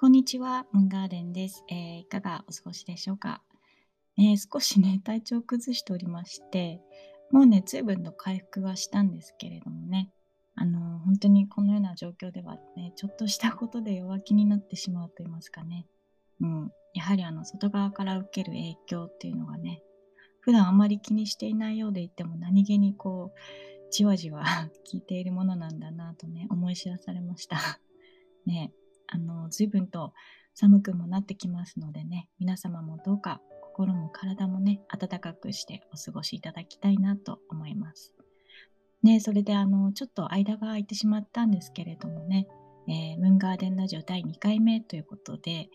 こんにちは、ムンガーデンです。えーいかがお過ごしでしょうか、えー少しね、体調を崩しておりまして、もうね、随分と回復はしたんですけれどもね、あのー本当にこのような状況ではね、ちょっとしたことで弱気になってしまうと言いますかね、うん、やはりあの、外側から受ける影響っていうのがね、普段あまり気にしていないようで言っても何気にこう、じわじわ 効いているものなんだなとね、思い知らされました。ね、あの、随分と寒くもなってきますのでね、皆様もどうか心も体もね、暖かくしてお過ごしいただきたいなと思います。ね、それであの、ちょっと間が空いてしまったんですけれどもね、えームンガーデンラジオ第2回目ということで、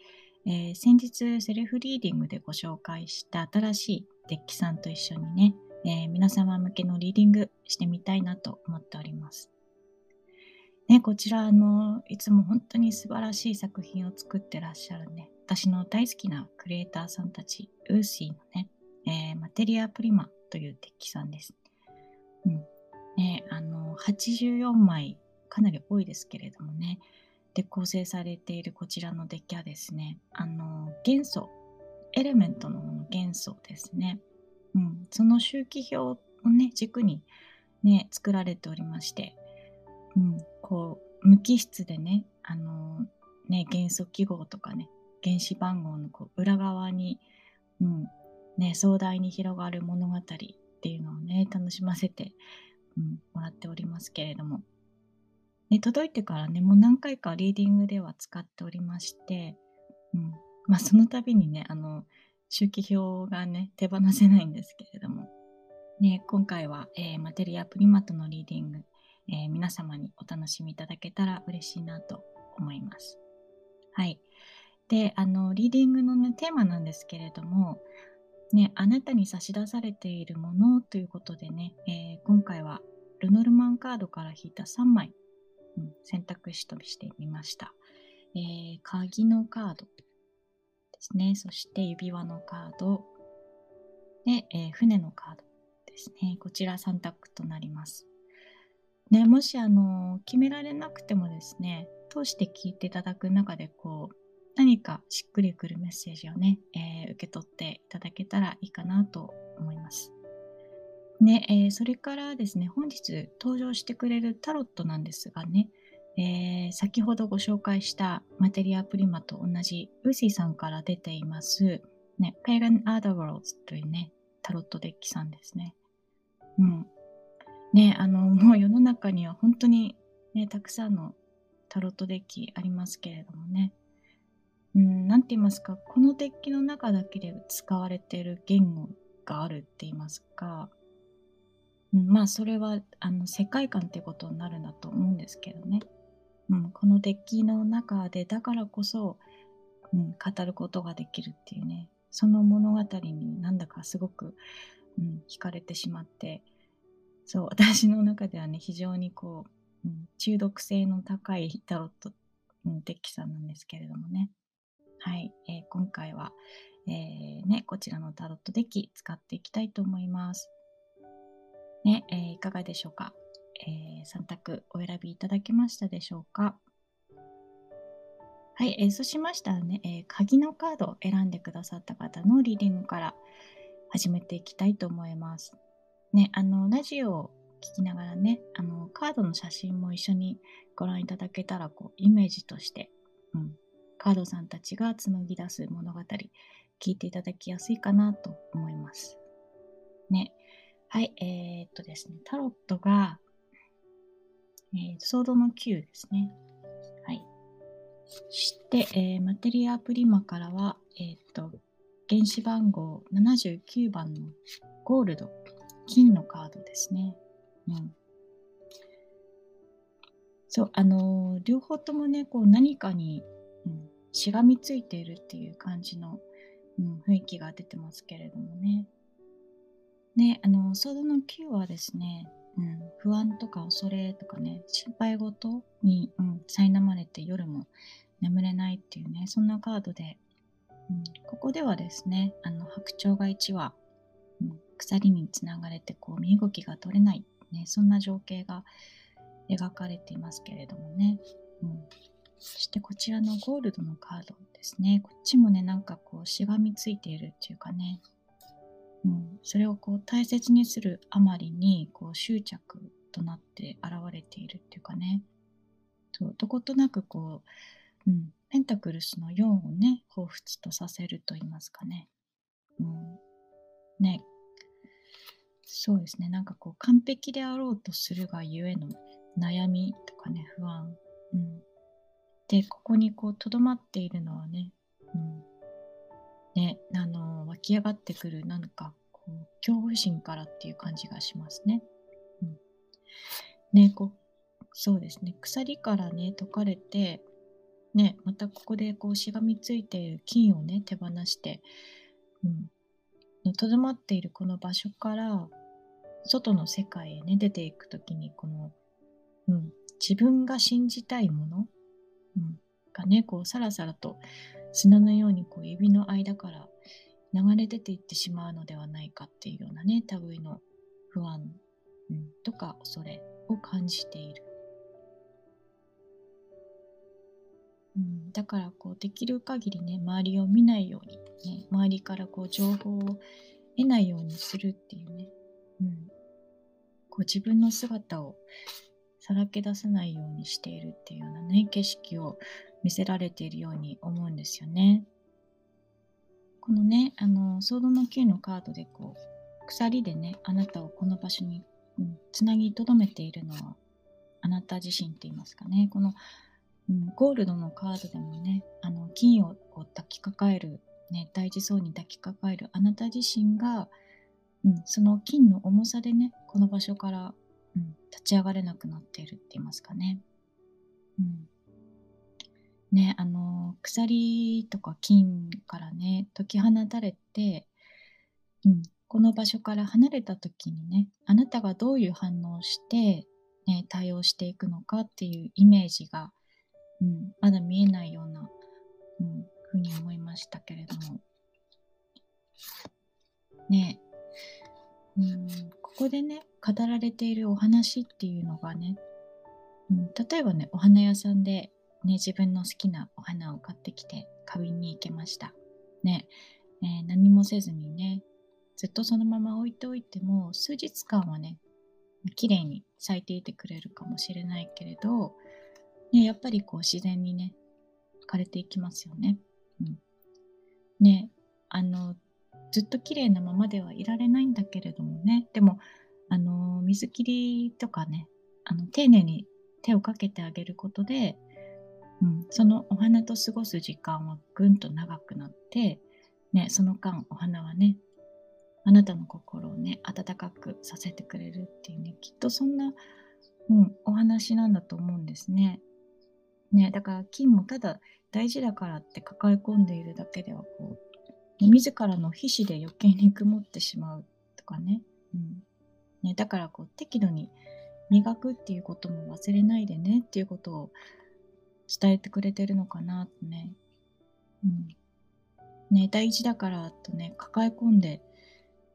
えー先日セルフリーディングでご紹介した新しいデッキさんと一緒にね、えー皆様向けのリーディングしてみたいなと思っております。ね、こちらのいつも本当に素晴らしい作品を作ってらっしゃるね私の大好きなクリエイターさんたちウーシーのね、えーマテリアプリマというデッキさんです。うん。ね、あの84枚かなり多いですけれどもねで構成されているこちらのデッキはですねあの元素エレメントの元素ですね、うん、その周期表をね軸にね作られておりましてうん、こう無機質でね,、あのね元素記号とかね原子番号のこう裏側に、うんね、壮大に広がる物語っていうのをね楽しませて、うん、もらっておりますけれども、ね、届いてからねもう何回かリーディングでは使っておりまして、うんまあ、その度にねあの周期表がね手放せないんですけれども、ね、今回は、えーマテリアプリマトのリーディングえー皆様にお楽しみいただけたら嬉しいなと思います。はい。で、あの、リーディングの、ね、テーマなんですけれども、ね、あなたに差し出されているものということでね、えー今回はルノルマンカードから引いた3枚、うん選択肢としてみました。えー鍵のカードですね。そして指輪のカード。で、えー船のカードですね。こちら3択となります。ね、もしあの決められなくてもですね通して聞いていただく中でこう何かしっくりくるメッセージをね、えー受け取っていただけたらいいかなと思います。ねえーそれからですね本日登場してくれるタロットなんですがね、えー先ほどご紹介したマテリアプリマと同じウーシーさんから出ています、ね、Pagan Otherworlds というねタロットデッキさんですね。うん、ね、あの、もう世の中には本当にね、たくさんのタロットデッキありますけれどもね。うん、なて言いますか、このデッキの中だけで使われている言語があるって言いますか、うん、まあそれはあの世界観ってことになるんだと思うんですけどね。うん、このデッキの中でだからこそ、うん、語ることができるっていうね、その物語になんだかすごく、うん、惹かれてしまって、そう、私の中ではね、非常にこう、うん中毒性の高いタロット、うん、デッキさんなんですけれどもね。はい、えー今回は、えーね、こちらのタロットデッキ使っていきたいと思います。ね、えーいかがでしょうか、え3択お選びいただけましたでしょうか？はい、えーそうしましたらね、えー鍵のカードを選んでくださった方のリーディングから始めていきたいと思います。ね、あの、ラジオを聞きながらね、あの、カードの写真も一緒にご覧いただけたら、こう、イメージとして、うん、カードさんたちが紡ぎ出す物語、聞いていただきやすいかなと思います。ね。はい、えー、っとですね、タロットが、えー、ソードの9ですね。はい。そして、えーマテリアプリマからは、えーっと、原子番号79番のゴールド、金のカードですね。うん。そう、あの両方ともね、こう何かに、うん、しがみついているっていう感じの、うん、雰囲気が出てますけれどもね。ね、あの、ソードの9はですね、うん、不安とか恐れとかね、心配事に、うん、苛まれて夜も眠れないっていうね、そんなカードで、うん、ここではですね、あの、白鳥が1羽、鎖につながれてこう身動きが取れない、ね、そんな情景が描かれていますけれどもね。うん。そしてこちらのゴールドのカードですね。こっちもね、なんかこう、しがみついているっていうかね、うん、それをこう大切にするあまりにこう執着となって現れているっていうかね、そう。どことなくこう、うん、ペンタクルスの4をね、彷彿とさせると言いますかね。うん、ね、そうですね、なんかこう完璧であろうとするがゆえの悩みとかね、不安。うん、で、ここにこう、とどまっているのはね、うん、ね、あの、湧き上がってくる、なんか、こう、恐怖心からっていう感じがしますね。うん。ね、こう、そうですね、鎖からね、解かれて、ね、またここでこう、しがみついている金をね、手放して、うん、とどまっているこの場所から、外の世界へね、出ていくときに、この、うん、自分が信じたいもの、うん、がね、こう、さらさらと砂のようにこう指の間から流れ出ていってしまうのではないかっていうようなね、類の不安、うん、とか恐れを感じている。うん、だからこうできる限りね周りを見ないように、ね、周りからこう情報を得ないようにするっていうね、うん、こう自分の姿をさらけ出さないようにしているっていうようなね景色を見せられているように思うんですよね。このね、あの、ソードの9のカードでこう、鎖でね、あなたをこの場所に、うん、つなぎとどめているのは、あなた自身って言いますかね、この、うん、ゴールドのカードでもね、あの、金をこう抱きかかえる、ね、大事そうに抱きかかえるあなた自身が、うん、その金の重さでね、この場所から、うん、立ち上がれなくなっているって言いますかね。うんね、あの、鎖とか金からね、解き放たれて、うん、この場所から離れた時にね、あなたがどういう反応をして、ね、対応していくのかっていうイメージが、うん、まだ見えないような、うん、ふうに思いましたけれども。ね、うん、ここでね、語られているお話っていうのがね、うん、例えばね、お花屋さんでね、自分の好きなお花を買ってきて花瓶に行けました。ね、えー、何もせずにね、ずっとそのまま置いておいても、数日間はね、綺麗に咲いていてくれるかもしれないけれど、ね、やっぱりこう自然にね、枯れていきますよね。うん。ね、あの、ずっと綺麗なままではいられないんだけれどもね、でも、あの、水切りとかね、あの、丁寧に手をかけてあげることで、うん、そのお花と過ごす時間はぐんと長くなって、ね、その間お花はねあなたの心をね温かくさせてくれるっていうねきっとそんな、うん、お話なんだと思うんですね。ねだから金もただ大事だからって抱え込んでいるだけではこう自らの皮脂で余計に曇ってしまうとかね,、うんねだからこう適度に磨くっていうことも忘れないでねっていうことを伝えてくれてるのかなとね。うん。ね、大事だからとね、抱え込んで、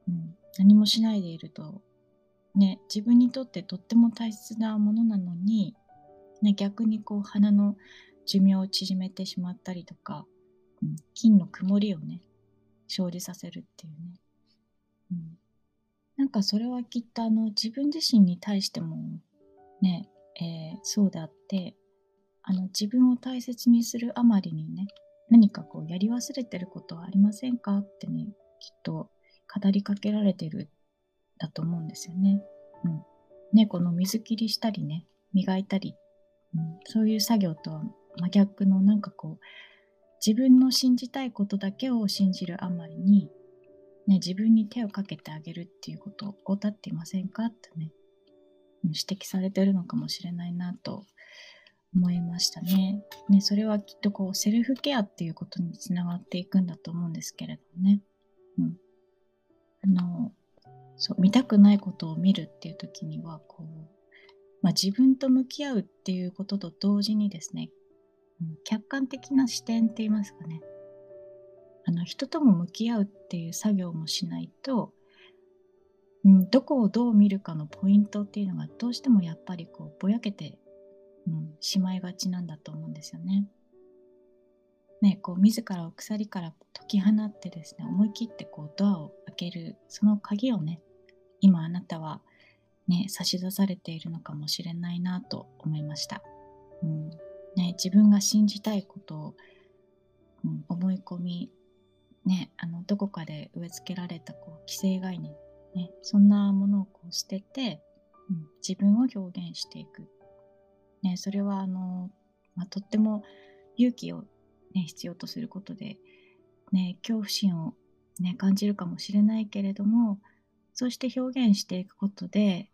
うん、何もしないでいると、ね、自分にとってとっても大切なものなのに、ね、逆にこう鼻の寿命を縮めてしまったりとか、うん、金の曇りをね、生じさせるっていうね。うん、なんかそれはきっとあの自分自身に対してもね、えー、そうであって、あの自分を大切にするあまりにね何かこうやり忘れてることはありませんかってねきっと語りかけられてるだと思うんですよね。うん、ねこの水切りしたりね磨いたり、そういう作業とは真逆のなんかこう自分の信じたいことだけを信じるあまりに、ね、自分に手をかけてあげるっていうことを怠っていませんかってね指摘されてるのかもしれないなと思いましたね。ね、それはきっとこうセルフケアっていうことにつながっていくんだと思うんですけれどもね。うん。あの、そう、見たくないことを見るっていう時には、こう、まあ、自分と向き合うっていうことと同時にですね、客観的な視点って言いますかね。あの、人とも向き合うっていう作業もしないと、うん、どこをどう見るかのポイントっていうのがどうしてもやっぱりこうぼやけてうん、しまいがちなんだと思うんですよね。ね、こう自らを鎖から解き放ってですね思い切ってこうドアを開けるその鍵をね今あなたはね差し出されているのかもしれないなと思いました。うんね、自分が信じたいことを、うん、思い込み、ね、あのどこかで植え付けられたこう既成概念、ね、そんなものをこう捨てて、うん、自分を表現していく。ね、それはあの、まあ、とっても勇気をね、必要とすることで、ね、恐怖心を、ね、感じるかもしれないけれどもそうして表現していくことで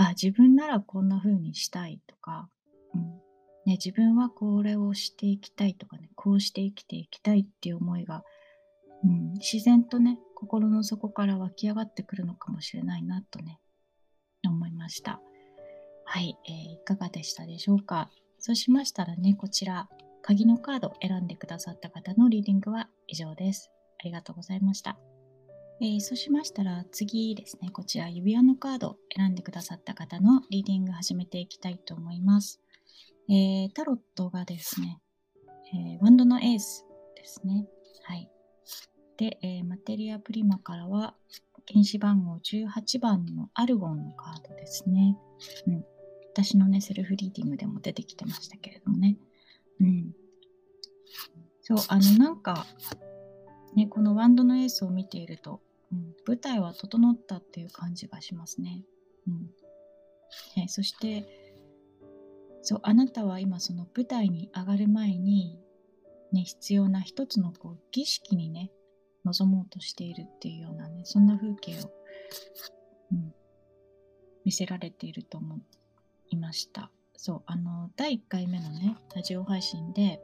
あ自分ならこんな風にしたいとか、うんね、自分はこれをしていきたいとかねこうして生きていきたいっていう思いが、うん、自然とね心の底から湧き上がってくるのかもしれないなとね思いましたはい、えー、いかがでしたでしょうかそうしましたらねこちら鍵のカードを選んでくださった方のリーディングは以上です。ありがとうございました。えー、そうしましたら次ですね、こちら指輪のカードを選んでくださった方のリーディング始めていきたいと思います。えー、タロットがですね、えー、ワンドのエースですね。はい。で、えマテリアプリマからは原子番号18番のアルゴンのカードですね。うん。私のね、セルフリーディングでも出てきてましたけれどもね。うん。そう、あの、なんか、ね、このワンドのエースを見ていると、舞台は整ったっていう感じがしますね。うん。ね、そして、そう、あなたは今その舞台に上がる前に、ね、必要な一つのこう儀式にね、臨もうとしているっていうようなね、そんな風景を、うん、見せられていると思いました。そう、あの、第1回目のね、ラジオ配信で、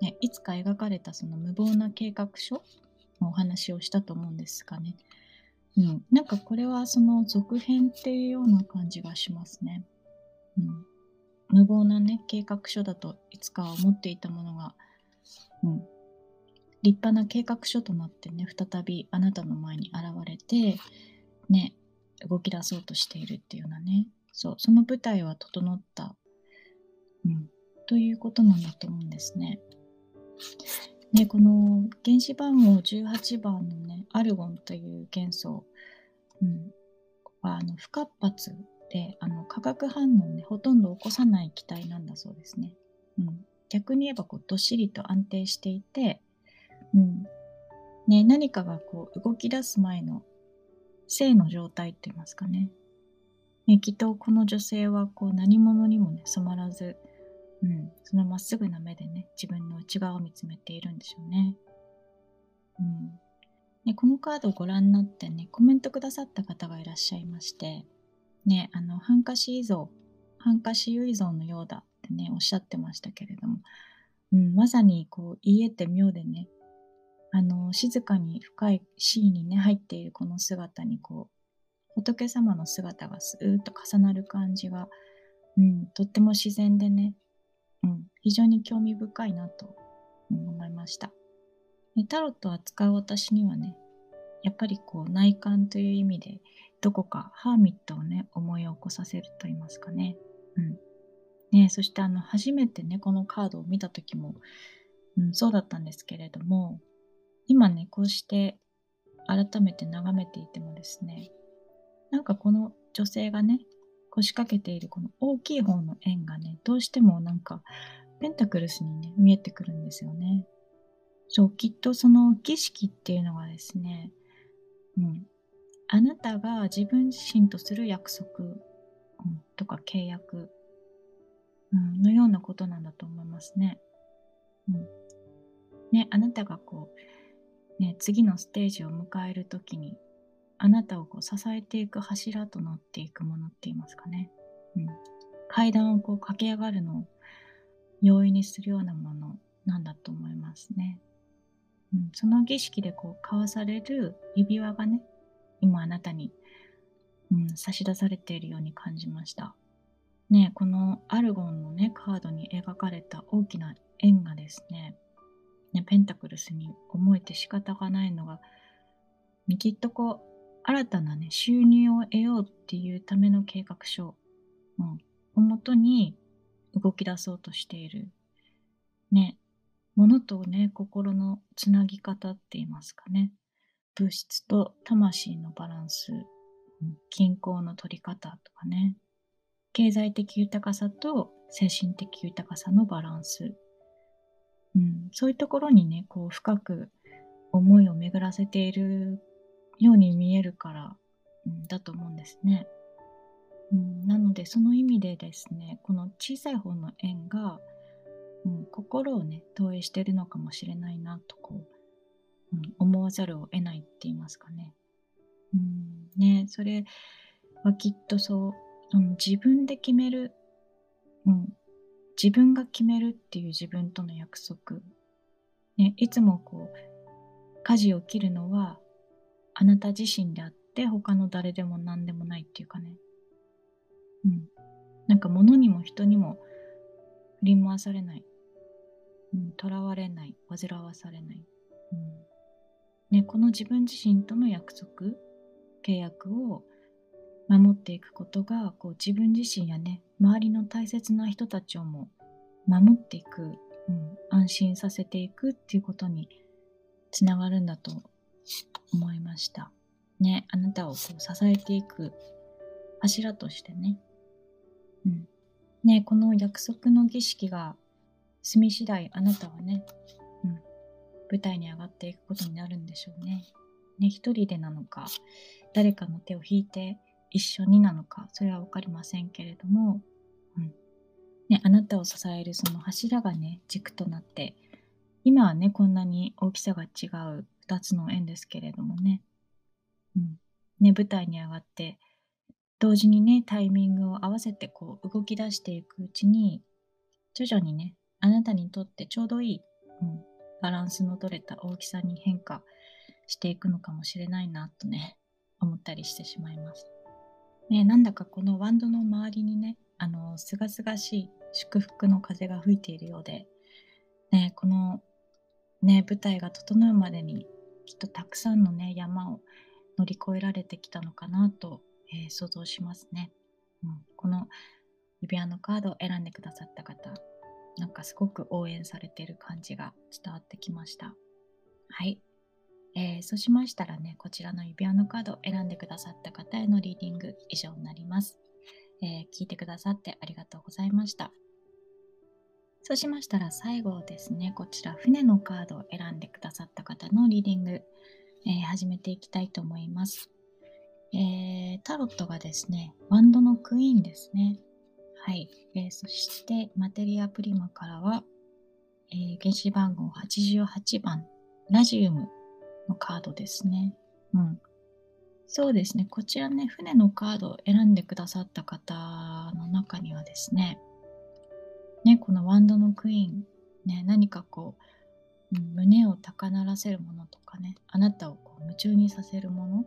ね、いつか描かれたその無謀な計画書お話をしたと思うんですがね。うん、なんかこれはその続編っていうような感じがしますね。うん、無謀なね、計画書だといつかは思っていたものが、うん、立派な計画書となってね、再びあなたの前に現れて、ね、動き出そうとしているっていうようなね、そう、その舞台は整った。うん、ということなんだと思うんですね。で、この原子番号18番のね、アルゴンという元素、うん、はあの不活発であの化学反応をね、ほとんど起こさない気体なんだそうですね。うん、逆に言えばこうどっしりと安定していて、うんね、何かがこう動き出す前の性の状態って言いますかね。ねきっとこの女性はこう何者にもね染まらず、うん、そのまっすぐな目でね、自分の内側を見つめているんでしょうね。うん。ね、このカードをご覧になってね、コメントくださった方がいらっしゃいまして、ね、あの、ハンカシ依存、ハンカシ依存のようだってね、おっしゃってましたけれども、うん、まさにこう、言えて妙でね、あの、静かに深いシーンにね、入っているこの姿にこう、仏様の姿がスーッと重なる感じが、うん、とっても自然でね、うん、非常に興味深いなと思いました。タロットを扱う私にはね、やっぱりこう内観という意味で、どこかハーミットをね、思い起こさせると言いますかね。うん。ねそしてあの、初めてね、このカードを見た時も、うん、そうだったんですけれども、今ね、こうして改めて眺めていてもですね、なんかこの女性がね、腰掛けているこの大きい方の円がね、どうしてもなんかペンタクルスにね、見えてくるんですよね。そう、きっとその儀式っていうのがですね、うん、あなたが自分自身とする約束、うん、とか契約、うん、のようなことなんだと思いますね。うん。ね、あなたがこう、ね、次のステージを迎えるときに、あなたをこう支えていく柱となっていくものって言いますかね。うん、階段をこう駆け上がるのを容易にするようなものなんだと思いますね。うん、その儀式でこう交わされる指輪がね、今あなたに、うん、差し出されているように感じました。ね、このアルゴンのね、カードに描かれた大きな円がですね、ねペンタクルスに思えて仕方がないのが、きっとこう、新たなね、収入を得ようっていうための計画書、うん、をもとに、動き出そうとしている。ね。物とね、心のつなぎ方って言いますかね。物質と魂のバランス、均衡の取り方とかね。経済的豊かさと精神的豊かさのバランス。うん、そういうところにね、こう深く思いを巡らせているように見えるから、うん、だと思うんですね。うん、なのでその意味でですねこの小さい方の円が、うん、心をね投影しているのかもしれないなとこう、うん、思わざるを得ないって言いますかね。うん、ねそれはきっとそう、うん、自分で決める、うん、自分が決めるっていう自分との約束、ね、いつもこう舵を切るのはあなた自身であって他の誰でも何でもないっていうかねうん。なんか物にも人にも振り回されない。うん、囚われない。煩わされない。うん。ね、この自分自身との約束、契約を守っていくことが、こう自分自身やね、周りの大切な人たちをも守っていく、うん、安心させていくっていうことにつながるんだと思いました。ね、あなたをこう支えていく柱としてね、うん。ねこの約束の儀式が済み次第あなたはね、うん、舞台に上がっていくことになるんでしょうね。ね、一人でなのか、誰かの手を引いて一緒になのか、それは分かりませんけれども、うん。ね、あなたを支えるその柱がね、軸となって、今はね、こんなに大きさが違う2つの円ですけれどもね、うん。ね、舞台に上がって、同時にね、タイミングを合わせてこう動き出していくうちに、徐々にね、あなたにとってちょうどいい、うん、バランスの取れた大きさに変化していくのかもしれないなとね、思ったりしてしまいます。ね、なんだかこのワンドの周りにね、あの、すがすがしい祝福の風が吹いているようで、ね、このね、舞台が整うまでにきっとたくさんのね、山を乗り越えられてきたのかなとえー、想像しますね、うん。この指輪のカードを選んでくださった方、なんかすごく応援されてる感じが伝わってきました。はい。えー、そうしましたらね、こちらの指輪のカードを選んでくださった方へのリーディング以上になります。えー、聞いてくださってありがとうございました。そうしましたら最後ですね、こちら船のカードを選んでくださった方のリーディング、えー、始めていきたいと思います。えー、タロットがですね、ワンドのクイーンですね。はい。えー、そして、マテリアプリマからは、えー、原子番号88番、ラジウムのカードですね。うん。そうですね。こちらね、船のカードを選んでくださった方の中にはですね、ね、このワンドのクイーン、ね、何かこう、うん、胸を高鳴らせるものとかね、あなたをこう夢中にさせるもの、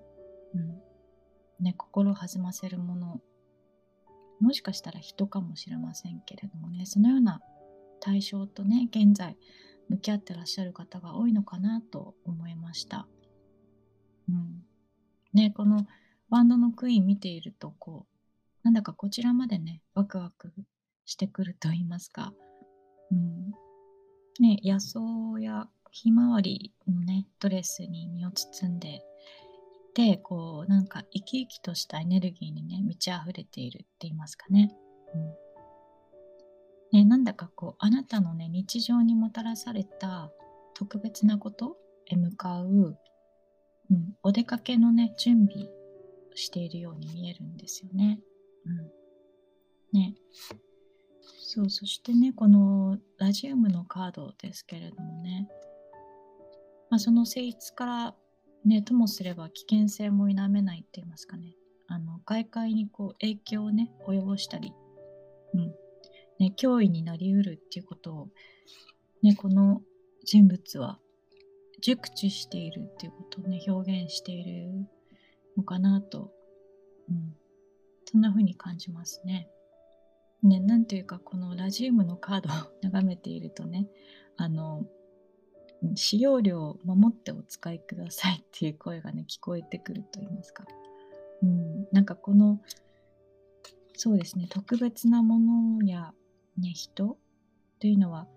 うん、ね、心を弾ませるもの、もしかしたら人かもしれませんけれどもね、そのような対象とね、現在向き合ってらっしゃる方が多いのかなと思いました。うん。ね、このバンドのクイーン見ていると、こう、なんだかこちらまでね、ワクワクしてくると言いますか、うん。ね、野草やひまわりのね、ドレスに身を包んで、でこうなんか生き生きとしたエネルギーにね満ち溢れているって言いますかね。うんね、なんだかこうあなたのね日常にもたらされた特別なことへ向かう、うん、お出かけのね準備しているように見えるんですよね。うん、ねそうそしてねこのラジウムのカードですけれどもね、まあ、その性質からね、ともすれば危険性も否めないって言いますかね。あの、外界にこう影響をね、及ぼしたり、うん。ね、脅威になりうるっていうことを、ね、この人物は熟知しているっていうことをね、表現しているのかなと、うん。そんな風に感じますね。ね、なんというか、このラジウムのカードを 眺めているとね、あの、使用料を守ってお使いくださいっていう声がね聞こえてくると言いますか、うん、なんかこのそうですね特別なものや、ね、人というのは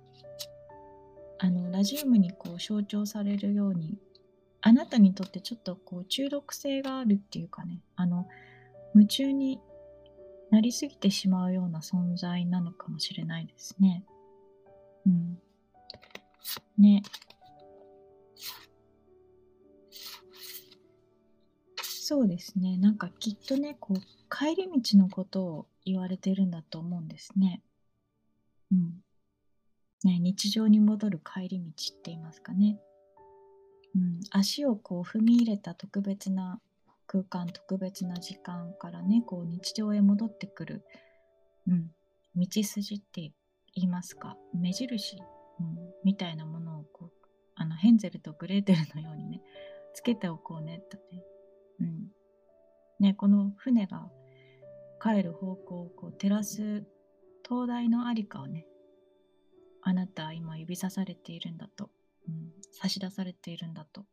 あのラジウムにこう象徴されるようにあなたにとってちょっとこう中毒性があるっていうかねあの夢中になりすぎてしまうような存在なのかもしれないですね。うん。ね。そうですね。なんかきっとね、こう、帰り道のことを言われてるんだと思うんですね。うん。ね、日常に戻る帰り道って言いますかね。うん、足をこう踏み入れた特別な空間特別な時間からねこう日常へ戻ってくる、うん、道筋って言いますか目印、うん、みたいなものをこうあのヘンゼルとグレーテルのようにねつけておこうねとね。うん、ねこの船が帰る方向をこう照らす灯台のありかをねあなた今指さされているんだと、うん、差し出されているんだと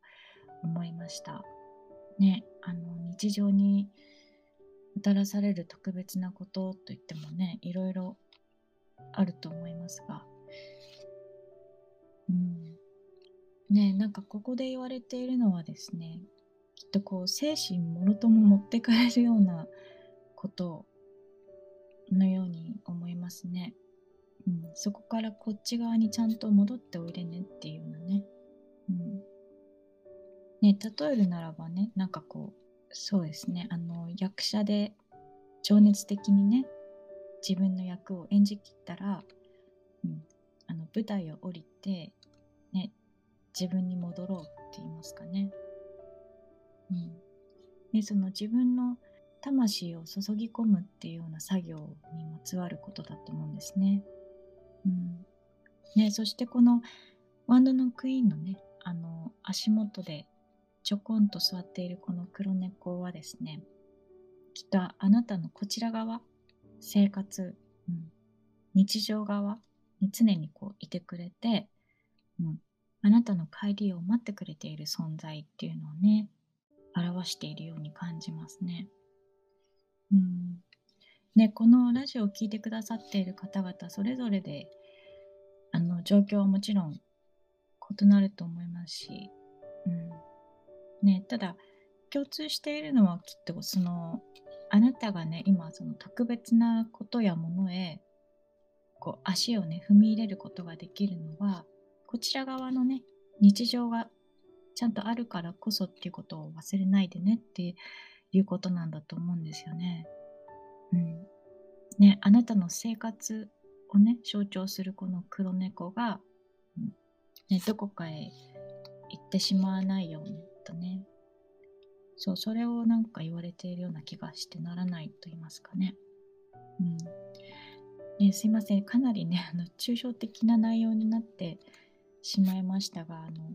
思いました。ねあの日常にもたらされる特別なことといってもねいろいろあると思いますがうんねなんかここで言われているのはですねきっとこう精神もろとも持ってかれるようなことのように思いますね。うん、そこからこっち側にちゃんと戻っておいでねっていうようなね。うん、ね例えるならばねなんかこうそうですねあの役者で情熱的にね自分の役を演じきったら、うん、あの舞台を降りて、ね、自分に戻ろうって言いますかね。うん、でその自分の魂を注ぎ込むっていうような作業にまつわることだと思うんですね。うん、ねそしてこのワンドのクイーンのねあの足元でちょこんと座っているこの黒猫はですねきっとあなたのこちら側生活、うん、日常側に常にこういてくれて、うん、あなたの帰りを待ってくれている存在っていうのをね表しているように感じますね。うんね、このラジオを聴いてくださっている方々それぞれであの状況はもちろん異なると思いますし、うんね、ただ共通しているのはきっとそのあなたがね今その特別なことやものへこう足をね踏み入れることができるのはこちら側のね日常がちゃんとあるからこそっていうことを忘れないでねっていうことなんだと思うんですよね。うん。ね、あなたの生活をね、象徴するこの黒猫が、ね、どこかへ行ってしまわないようにとね。そう、それをなんか言われているような気がしてならないと言いますかね。うん。ね、すいません。かなりね、あの、抽象的な内容になってしまいましたが、あの、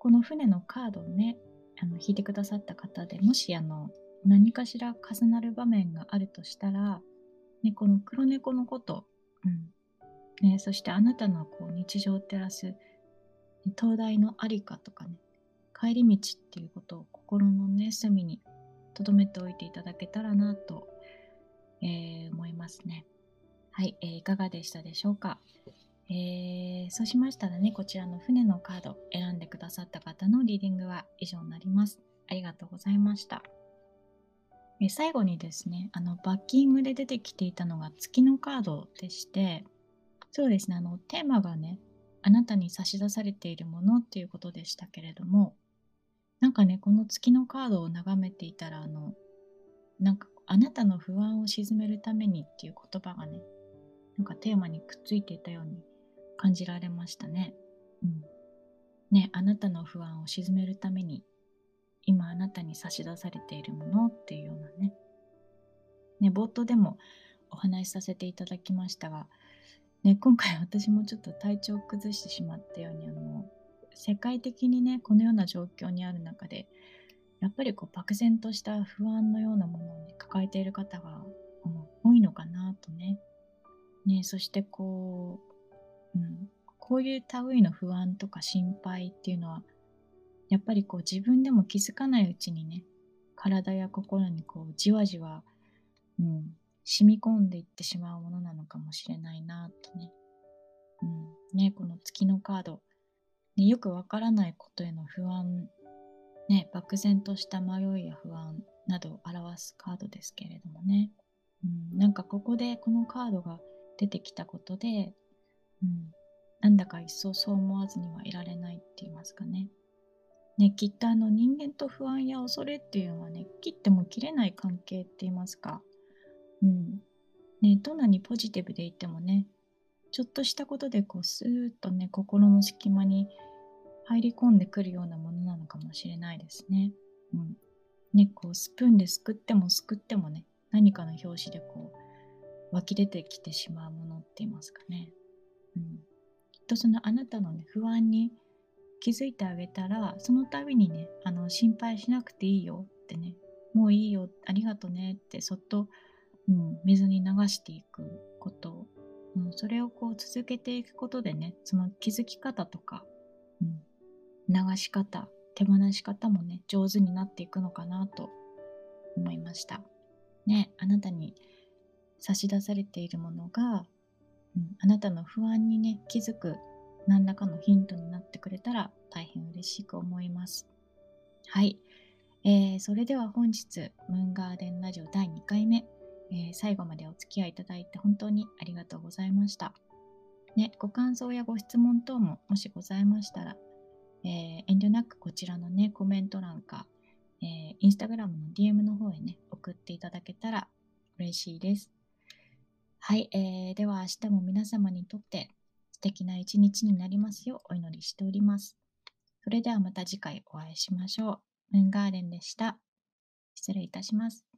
この船のカードをねあの引いてくださった方でもしあの何かしら重なる場面があるとしたら、ね、この黒猫のこと、うんね、そしてあなたのこう日常を照らす灯台のありかとかね帰り道っていうことを心のね隅に留めておいていただけたらなと、えー、思いますね。はい、えー、いかがでしたでしょうか？えー、そうしましたらね、こちらの船のカード選んでくださった方のリーディングは以上になります。ありがとうございました。え最後にですね、あのバッキングで出てきていたのが月のカードでして、そうですね、あのテーマがね、あなたに差し出されているものっていうことでしたけれども、なんかね、この月のカードを眺めていたら、あの、なんかあなたの不安を鎮めるためにっていう言葉がね、なんかテーマにくっついていたように感じられましたね。うん。ね、あなたの不安を鎮めるために、今あなたに差し出されているものっていうようなね。ね、冒頭でもお話しさせていただきましたが、ね、今回私もちょっと体調を崩してしまったように、あの、世界的にね、このような状況にある中で、やっぱりこう漠然とした不安のようなものを、抱えている方が、多いのかなとね。ね、そしてこう、うん、こういう類の不安とか心配っていうのはやっぱりこう自分でも気づかないうちにね体や心にこうじわじわ、うん、染み込んでいってしまうものなのかもしれないなとね。うん、ね、この月のカード、ね、よくわからないことへの不安、ね、漠然とした迷いや不安などを表すカードですけれどもね。うん、なんかここでこのカードが出てきたことで、うん、なんだか一層そう思わずにはいられないって言いますかね。ね、きっとあの人間と不安や恐れっていうのはね、切っても切れない関係って言いますか。うん。ね、どんなにポジティブでいてもね、ちょっとしたことでこうスーッとね、心の隙間に入り込んでくるようなものなのかもしれないですね。うん。ね、こうスプーンですくってもすくってもね、何かの拍子でこう湧き出てきてしまうものって言いますかね。うん。きっとそのあなたのね、不安に気づいてあげたらその度にねあの心配しなくていいよってねもういいよありがとねってそっと、うん、水に流していくこと、うん、それをこう続けていくことでねその気づき方とか、流し方手放し方もね上手になっていくのかなと思いましたねあなたに差し出されているものが、うん、あなたの不安にね気づく何らかのヒントになってくれたら大変嬉しく思います。はい。えー、それでは本日、ムーンガーデンラジオ第2回目、えー、最後までお付き合いいただいて本当にありがとうございました。ね、ご感想やご質問等ももしございましたら、えー、遠慮なくこちらのね、コメント欄か、えー、インスタグラムの DM の方へね、送っていただけたら嬉しいです。はい、えー、では明日も皆様にとって素敵な一日になりますようお祈りしております。それではまた次回お会いしましょう。ムーンガーデンでした。失礼いたします。